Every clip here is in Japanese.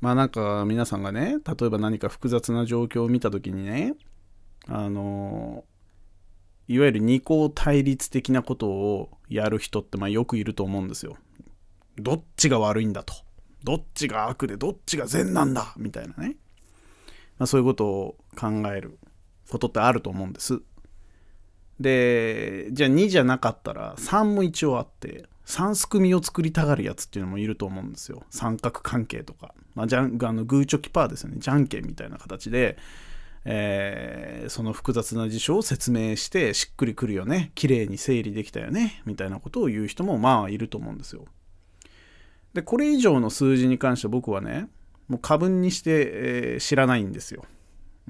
まあなんか皆さんがね例えば何か複雑な状況を見た時にねあのいわゆる二項対立的なことをやる人ってまあよくいると思うんですよ。どっちが悪いんだと。どっちが悪でどっちが善なんだみたいなね。まあ、そういうことを考えることってあると思うんです。で、じゃあ2じゃなかったら3も一応あって、3すくみを作りたがるやつっていうのもいると思うんですよ。三角関係とか。まあ、じゃんあのグーチョキパーですよね。じゃんけんみたいな形で、えー、その複雑な事象を説明してしっくりくるよね。綺麗に整理できたよね。みたいなことを言う人もまあいると思うんですよ。で、これ以上の数字に関して僕はね、もう過分にして、えー、知らないんですよ。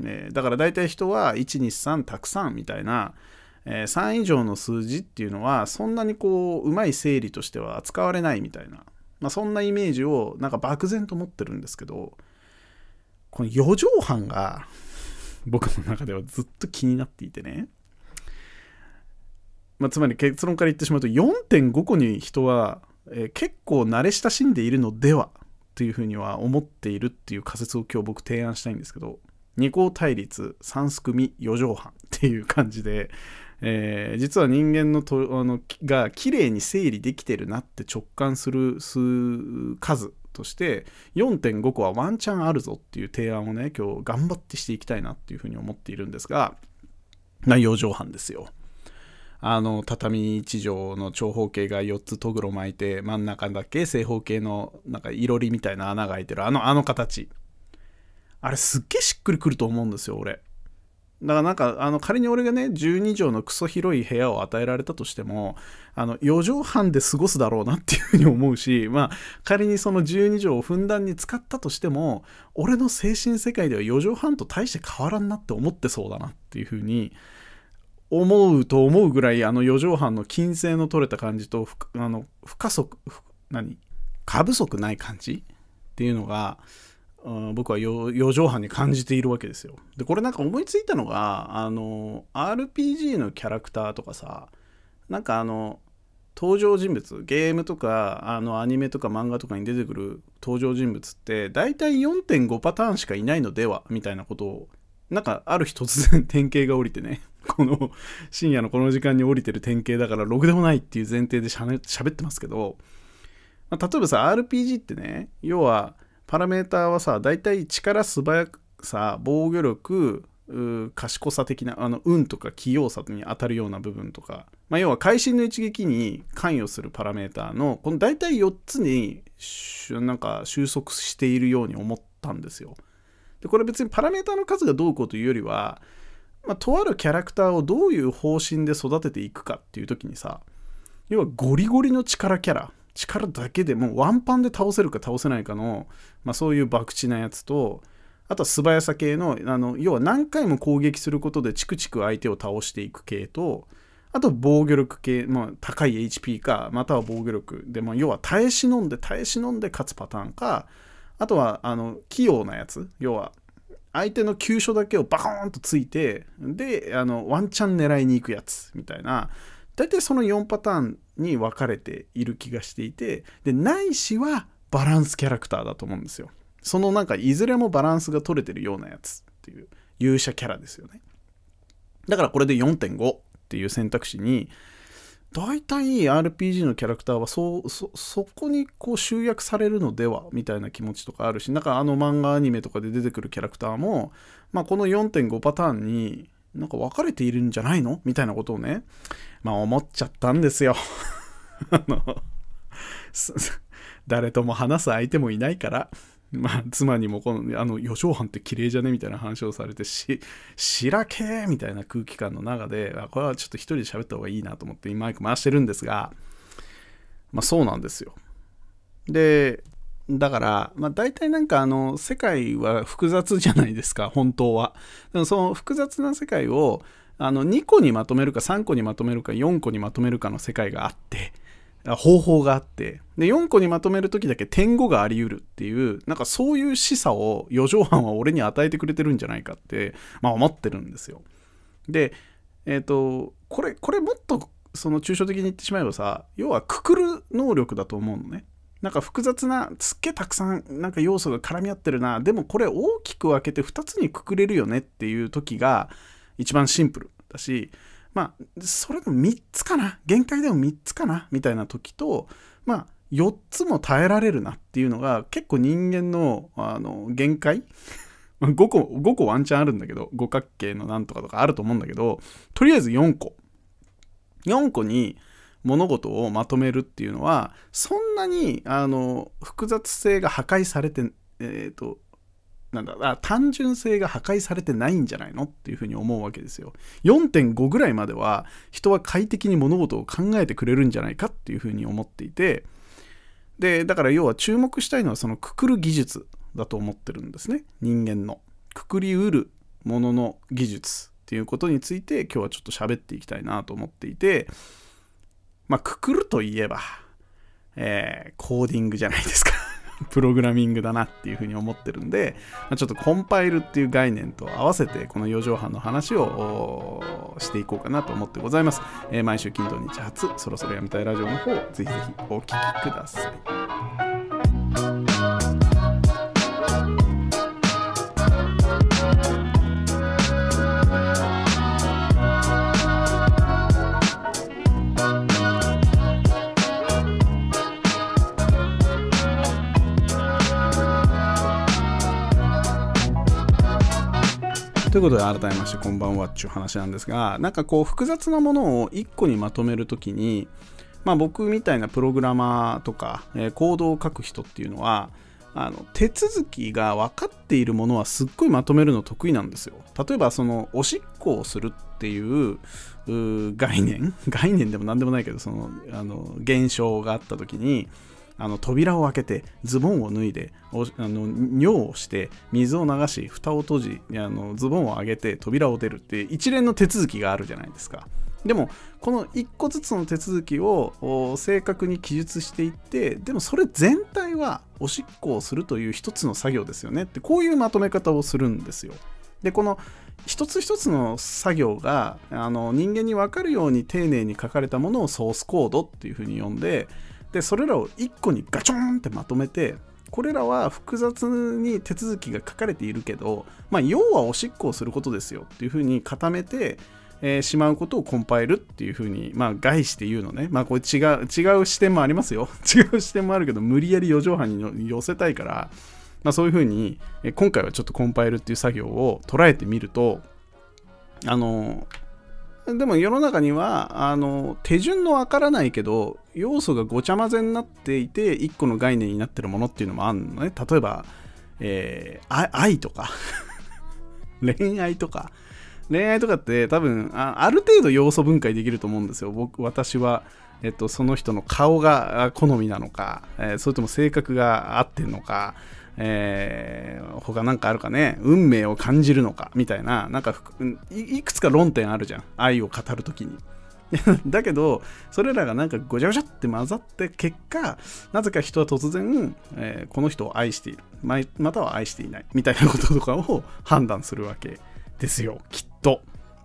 え、だから大体人は123たくさんみたいな、え、3以上の数字っていうのはそんなにこううまい整理としては扱われないみたいな、まあ、そんなイメージをなんか漠然と持ってるんですけどこの4畳半が僕の中ではずっと気になっていてね、まあ、つまり結論から言ってしまうと4.5個に人は、え、結構慣れ親しんでいるのではというふうには思っているっていう仮説を今日僕提案したいんですけど二項対立三すくみ四畳半っていう感じで、えー、実は人間のとあのが綺麗に整理できてるなって直感する数として4.5個はワンチャンあるぞっていう提案をね今日頑張ってしていきたいなっていうふうに思っているんですが4畳半ですよ。あの畳1畳の長方形が4つとぐろ巻いて真ん中だけ正方形のなんかいろりみたいな穴が開いてるあのあの形あれすっげえしっくりくると思うんですよ俺だからなんかあの仮に俺がね12畳のクソ広い部屋を与えられたとしてもあの4畳半で過ごすだろうなっていうふうに思うし まあ仮にその12畳をふんだんに使ったとしても俺の精神世界では4畳半と大して変わらんなって思ってそうだなっていうふうに思うと思うぐらいあの4畳半の金星の取れた感じとあの不可足何？過不足ない感じっていうのが、僕は 4, 4畳半に感じているわけですよ。でこれなんか思いついたのがあの RPG のキャラクターとかさなんかあの登場人物ゲームとかあのアニメとか漫画とかに出てくる登場人物って大体4.5パターンしかいないのではみたいなことをなんかある日突然 典型が降りてねこの深夜のこの時間に降りてる典型だからろくでもないっていう前提でしゃべってますけど、まあ、例えばさ RPG ってね要はパラメーターはさ大体力素早さ防御力賢さ的なあの運とか器用さに当たるような部分とか、まあ、要は会心の一撃に関与するパラメーターのこの大体4つになんか収束しているように思ったんですよ。でこれ別にパラメーターの数がどうこうというよりは、まあ、とあるキャラクターをどういう方針で育てていくかっていう時にさ要はゴリゴリの力キャラ力だけでもうワンパンで倒せるか倒せないかの、まあ、そういう博打なやつとあとは素早さ系のあの要は何回も攻撃することでチクチク相手を倒していく系とあと防御力系、まあ、高い HP かまたは防御力で、まあ、要は耐え忍んで耐え忍んで勝つパターンかあとはあの器用なやつ要は相手の急所だけをバコーンとついてであのワンチャン狙いに行くやつみたいな大体その4パターンに分かれている気がしていてでないしはバランスキャラクターだと思うんですよ。そのなんかいずれもバランスが取れてるようなやつっていう勇者キャラですよね。だからこれで4.5っていう選択肢に大体 RPG のキャラクターはそそそこにこう集約されるのではみたいな気持ちとかあるしなんかあの漫画アニメとかで出てくるキャラクターも、まあ、この4.5パターンになんか分かれているんじゃないの？みたいなことをねまあ思っちゃったんですよ。あの誰とも話す相手もいないからまあ、妻にもこの、あの、四畳半って綺麗じゃね？みたいな話をされて、し、しらけーみたいな空気感の中で、あこれはちょっと一人で喋った方がいいなと思ってマイク回してるんですが、まあそうなんですよ。で、だから、まあ大体なんかあの、世界は複雑じゃないですか、本当は。でもその複雑な世界を、あの、2個にまとめるか3個にまとめるか4個にまとめるかの世界があって、方法があってで4個にまとめる時だけ点5があり得るっていうなんかそういう示唆を4畳半は俺に与えてくれてるんじゃないかって、まあ、思ってるんですよ。でえっ、ー、とこれこれもっとその抽象的に言ってしまえばさ要はくくる能力だと思うのね。なんか複雑なすっげえたくさんなんか要素が絡み合ってるな。でもこれ大きく分けて2つにくくれるよねっていう時が一番シンプルだしまあそれが3つかな。限界でも3つかな。みたいな時とまあ4つも耐えられるなっていうのが結構人間のあの限界。5個5個ワンチャンあるんだけど五角形のなんとかとかあると思うんだけどとりあえず4個。4個に物事をまとめるっていうのはそんなにあの複雑性が破壊されてえっ、ー、となんだ単純性が破壊されてないんじゃないのっていうふうに思うわけですよ。4.5ぐらいまでは人は快適に物事を考えてくれるんじゃないかっていうふうに思っていてでだから要は注目したいのはそのくくる技術だと思ってるんですね人間の。くくりうるものの技術っていうことについて今日はちょっと喋っていきたいなと思っていてまあ、くくるといえば、えー、コーディングじゃないですか プログラミングだなっていうふうに思ってるんで、まあ、ちょっとコンパイルっていう概念と合わせてこの四畳半の話をしていこうかなと思ってございます。えー、毎週金土日初そろそろやめたいラジオの方ぜひぜひお聴きください。ということで改めましてこんばんはっていう話なんですがなんかこう複雑なものを1個にまとめるときにまあ僕みたいなプログラマーとか、えー、コードを書く人っていうのはあの手続きが分かっているものはすっごいまとめるの得意なんですよ。例えばそのおしっこをするっていう概念 概念でも何でもないけどそのあの現象があった時にあの扉を開けてズボンを脱いであの尿をして水を流し蓋を閉じあのズボンを上げて扉を出るって一連の手続きがあるじゃないですか。でもこの1個ずつの手続きを正確に記述していってでもそれ全体はおしっこをするという一つの作業ですよねってこういうまとめ方をするんですよ。でこの一つ一つの作業があの人間に分かるように丁寧に書かれたものをソースコードっていうふうに呼んででそれらを1個にガチョンってまとめてこれらは複雑に手続きが書かれているけど、まあ、要はおしっこをすることですよっていうふうに固めて、えー、しまうことをコンパイルっていうふうに、まあ、概して言うのね。まあ、これ違う、違う視点もありますよ。違う視点もあるけど、無理やり4畳半に寄せたいから、まあ、そういうふうに、え今回はちょっとコンパイルっていう作業を捉えてみると、あのでも世の中にはあの手順のわからないけど要素がごちゃ混ぜになっていて1個の概念になってるものっていうのもあるのね。例えば、えー、愛とか。恋愛とか。恋愛とかって多分ある程度要素分解できると思うんですよ。僕私は、えっと、その人の顔が好みなのか、えー、それとも性格が合ってんのか。えー、他なんかあるかね？運命を感じるのか？みたいな。なんかいくつか論点あるじゃん。愛を語るときに。だけどそれらがなんかごちゃごちゃって混ざって結果なぜか人は突然、えー、この人を愛している。ままたは愛していない。みたいなこととかを判断するわけですよ。きっと。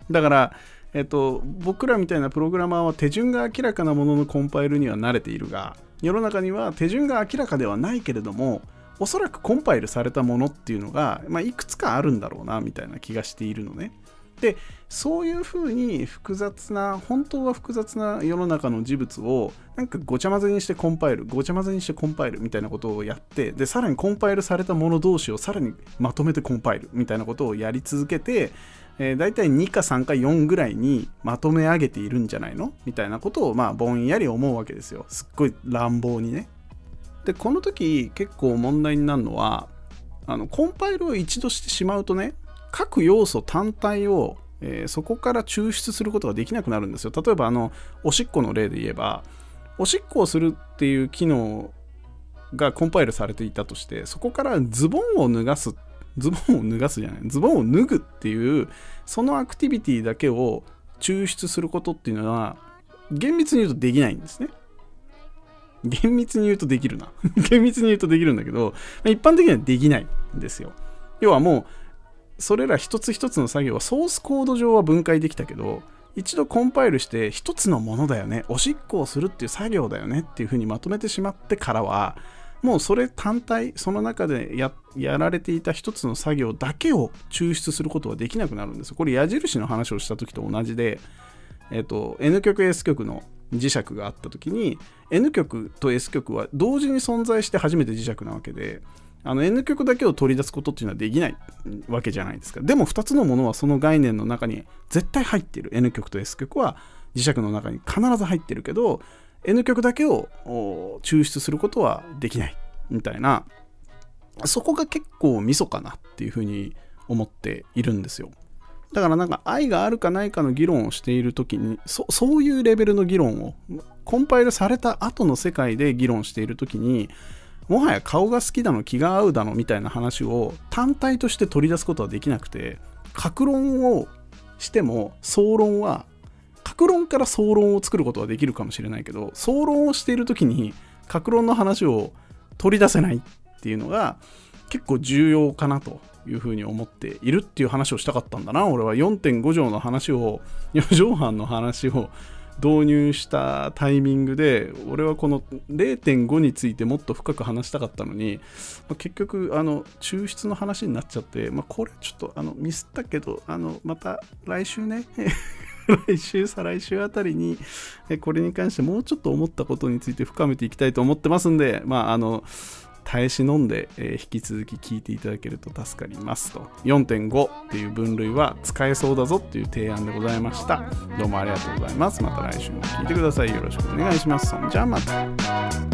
だからえっと、僕らみたいなプログラマーは手順が明らかなもののコンパイルには慣れているが世の中には手順が明らかではないけれどもおそらくコンパイルされたものっていうのが、まあ、いくつかあるんだろうなみたいな気がしているのね。でそういうふうに複雑な本当は複雑な世の中の事物をなんかごちゃ混ぜにしてコンパイルごちゃ混ぜにしてコンパイルみたいなことをやってでさらにコンパイルされたもの同士をさらにまとめてコンパイルみたいなことをやり続けて、えー、大体2か3か4ぐらいにまとめ上げているんじゃないの？みたいなことをまあぼんやり思うわけですよ。すっごい乱暴にね。でこの時結構問題になるのはあのコンパイルを一度してしまうとね各要素単体を、えー、そこから抽出することができなくなるんですよ。例えばあのおしっこの例で言えばおしっこをするっていう機能がコンパイルされていたとしてそこからズボンを脱がすズボンを脱がすじゃないズボンを脱ぐっていうそのアクティビティだけを抽出することっていうのは厳密に言うとできないんですね。厳密に言うとできるな。厳密に言うとできるんだけど、一般的にはできないんですよ。要はもう、それら一つ一つの作業はソースコード上は分解できたけど、一度コンパイルして一つのものだよねおしっこをするっていう作業だよねっていうふうにまとめてしまってからはもうそれ単体その中でやられていた一つの作業だけを抽出することはできなくなるんですこれ矢印の話をした時と同じで、えっと、N 極 S 極の磁石があった時に N 極と S 極は同時に存在して初めて磁石なわけであの N 極だけを取り出すことっていうのはできないわけじゃないですか。でも2つのものはその概念の中に絶対入ってる。N 極と S 極は磁石の中に必ず入ってるけど N 極だけを抽出することはできないみたいな。そこが結構ミソかなっていうふうに思っているんですよ。だからなんか愛があるかないかの議論をしている時にそそういうレベルの議論をコンパイルされた後の世界で議論している時にもはや顔が好きだの気が合うだのみたいな話を単体として取り出すことはできなくて格論をしても総論は格論から総論を作ることはできるかもしれないけど総論をしている時に格論の話を取り出せないっていうのが結構重要かなというふうに思っているっていう話をしたかったんだな。俺は4.5条の話を 4畳半の話を導入したタイミングで俺はこの0.5についてもっと深く話したかったのに、まあ、結局あの抽出の話になっちゃって、まあ、これちょっとあのミスったけどあのまた来週ね 来週再来週あたりにこれに関してもうちょっと思ったことについて深めていきたいと思ってますんでまああの耐え忍んで、えー、引き続き聞いていただけると助かりますと。4.5っていう分類は使えそうだぞっていう提案でございました。どうもありがとうございます。また来週も聞いてください。よろしくお願いします。じゃあまた。